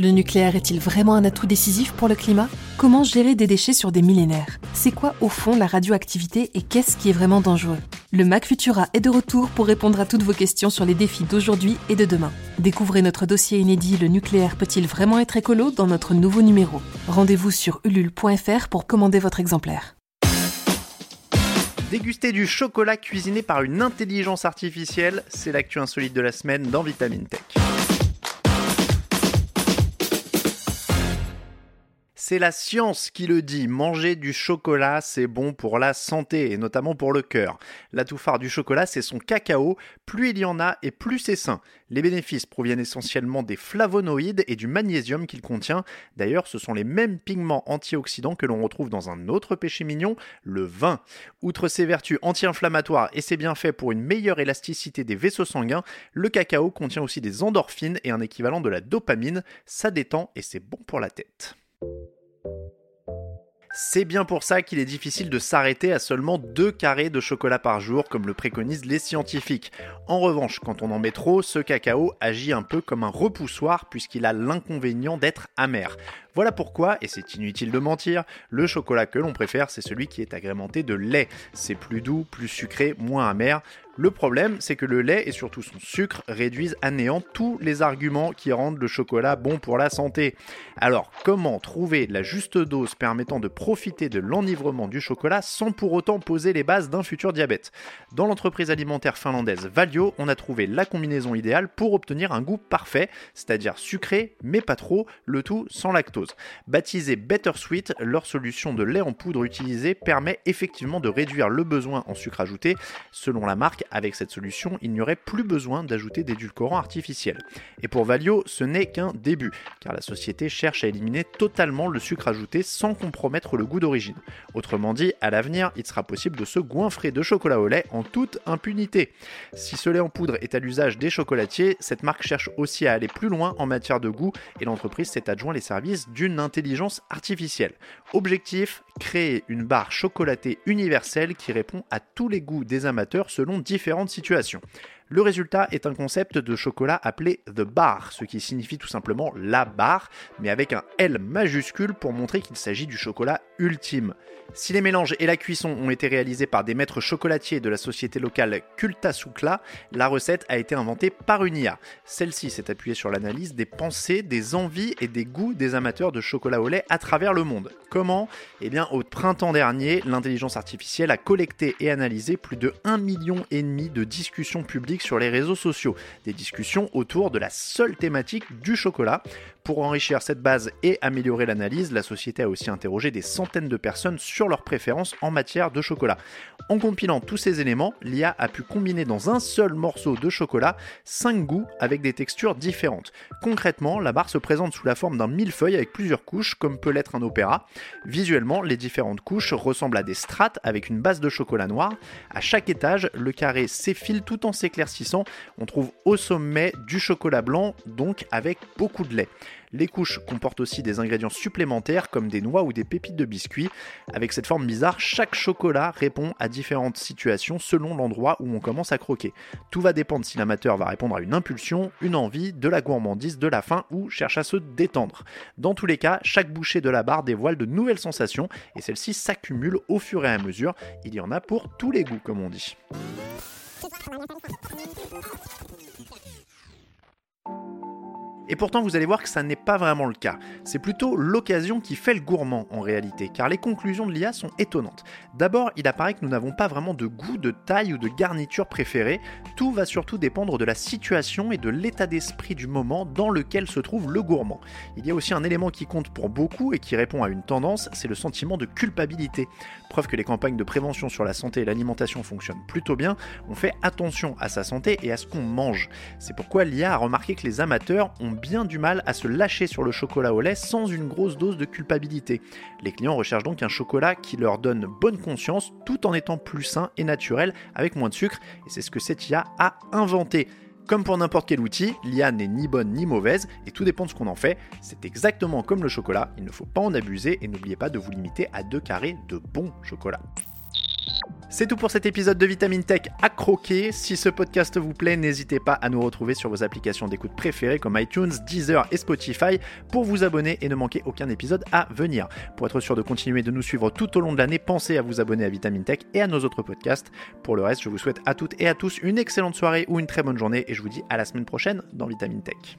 Le nucléaire est-il vraiment un atout décisif pour le climat? Comment gérer des déchets sur des millénaires? C'est quoi au fond la radioactivité et qu'est-ce qui est vraiment dangereux? Le Mac Futura est de retour pour répondre à toutes vos questions sur les défis d'aujourd'hui et de demain. Découvrez notre dossier inédit Le nucléaire peut-il vraiment être écolo dans notre nouveau numéro. Rendez-vous sur ulule.fr pour commander votre exemplaire. Déguster du chocolat cuisiné par une intelligence artificielle, c'est l'actu insolite de la semaine dans Vitamine Tech. C'est la science qui le dit. Manger du chocolat, c'est bon pour la santé et notamment pour le cœur. L'atout phare du chocolat, c'est son cacao. Plus il y en a et plus c'est sain. Les bénéfices proviennent essentiellement des flavonoïdes et du magnésium qu'il contient. D'ailleurs, ce sont les mêmes pigments antioxydants que l'on retrouve dans un autre péché mignon, le vin. Outre ses vertus anti-inflammatoires et ses bienfaits pour une meilleure élasticité des vaisseaux sanguins, le cacao contient aussi des endorphines et un équivalent de la dopamine. Ça détend et c'est bon pour la tête. C'est bien pour ça qu'il est difficile de s'arrêter à seulement 2 carrés de chocolat par jour, comme le préconisent les scientifiques. En revanche, quand on en met trop, ce cacao agit un peu comme un repoussoir puisqu'il a l'inconvénient d'être amer. Voilà pourquoi, et c'est inutile de mentir, le chocolat que l'on préfère, c'est celui qui est agrémenté de lait. C'est plus doux, plus sucré, moins amer. Le problème, c'est que le lait et surtout son sucre réduisent à néant tous les arguments qui rendent le chocolat bon pour la santé. Alors, comment trouver la juste dose permettant de profiter de l'enivrement du chocolat sans pour autant poser les bases d'un futur diabète? Dans l'entreprise alimentaire finlandaise Valio, on a trouvé la combinaison idéale pour obtenir un goût parfait, c'est-à-dire sucré mais pas trop, le tout sans lactose. Baptisée Sweet, leur solution de lait en poudre utilisée permet effectivement de réduire le besoin en sucre ajouté. Selon la marque, avec cette solution, il n'y aurait plus besoin d'ajouter d'édulcorants artificiels. Et pour Valio, ce n'est qu'un début, car la société cherche à éliminer totalement le sucre ajouté sans compromettre le goût d'origine. Autrement dit, à l'avenir, il sera possible de se goinfrer de chocolat au lait en toute impunité. Si ce lait en poudre est à l'usage des chocolatiers, cette marque cherche aussi à aller plus loin en matière de goût et l'entreprise s'est adjoint les services d'une intelligence artificielle. Objectif créer une barre chocolatée universelle qui répond à tous les goûts des amateurs selon différentes situations. Le résultat est un concept de chocolat appelé The Bar, ce qui signifie tout simplement la barre, mais avec un L majuscule pour montrer qu'il s'agit du chocolat ultime. Si les mélanges et la cuisson ont été réalisés par des maîtres chocolatiers de la société locale Kultasukla, la recette a été inventée par une IA. Celle-ci s'est appuyée sur l'analyse des pensées, des envies et des goûts des amateurs de chocolat au lait à travers le monde. Comment? Eh bien, au printemps dernier, l'intelligence artificielle a collecté et analysé plus de 1,5 million de discussions publiques sur les réseaux sociaux, des discussions autour de la seule thématique du chocolat. Pour enrichir cette base et améliorer l'analyse, la société a aussi interrogé des centaines de personnes sur leurs préférences en matière de chocolat. En compilant tous ces éléments, l'IA a pu combiner dans un seul morceau de chocolat 5 goûts avec des textures différentes. Concrètement, la barre se présente sous la forme d'un millefeuille avec plusieurs couches, comme peut l'être un opéra. Visuellement, les différentes couches ressemblent à des strates avec une base de chocolat noir. À chaque étage, le carré s'effile tout en s'éclaircissant. On trouve au sommet du chocolat blanc, donc avec beaucoup de lait. Les couches comportent aussi des ingrédients supplémentaires comme des noix ou des pépites de biscuits. Avec cette forme bizarre, chaque chocolat répond à différentes situations selon l'endroit où on commence à croquer. Tout va dépendre si l'amateur va répondre à une impulsion, une envie, de la gourmandise, de la faim ou cherche à se détendre. Dans tous les cas, chaque bouchée de la barre dévoile de nouvelles sensations et celles-ci s'accumulent au fur et à mesure. Il y en a pour tous les goûts comme on dit. はっ! Et pourtant, vous allez voir que ça n'est pas vraiment le cas. C'est plutôt l'occasion qui fait le gourmand en réalité, car les conclusions de l'IA sont étonnantes. D'abord, il apparaît que nous n'avons pas vraiment de goût, de taille ou de garniture préférée. Tout va surtout dépendre de la situation et de l'état d'esprit du moment dans lequel se trouve le gourmand. Il y a aussi un élément qui compte pour beaucoup et qui répond à une tendance, c'est le sentiment de culpabilité. Preuve que les campagnes de prévention sur la santé et l'alimentation fonctionnent plutôt bien, on fait attention à sa santé et à ce qu'on mange. C'est pourquoi l'IA a remarqué que les amateurs ont bien du mal à se lâcher sur le chocolat au lait sans une grosse dose de culpabilité. Les clients recherchent donc un chocolat qui leur donne bonne conscience tout en étant plus sain et naturel avec moins de sucre et c'est ce que cette IA a inventé. Comme pour n'importe quel outil, l'IA n'est ni bonne ni mauvaise et tout dépend de ce qu'on en fait. C'est exactement comme le chocolat, il ne faut pas en abuser et n'oubliez pas de vous limiter à deux carrés de bon chocolat. C'est tout pour cet épisode de Vitamine Tech à croquer. Si ce podcast vous plaît, n'hésitez pas à nous retrouver sur vos applications d'écoute préférées comme iTunes, Deezer et Spotify pour vous abonner et ne manquer aucun épisode à venir. Pour être sûr de continuer de nous suivre tout au long de l'année, pensez à vous abonner à Vitamine Tech et à nos autres podcasts. Pour le reste, je vous souhaite à toutes et à tous une excellente soirée ou une très bonne journée et je vous dis à la semaine prochaine dans Vitamine Tech.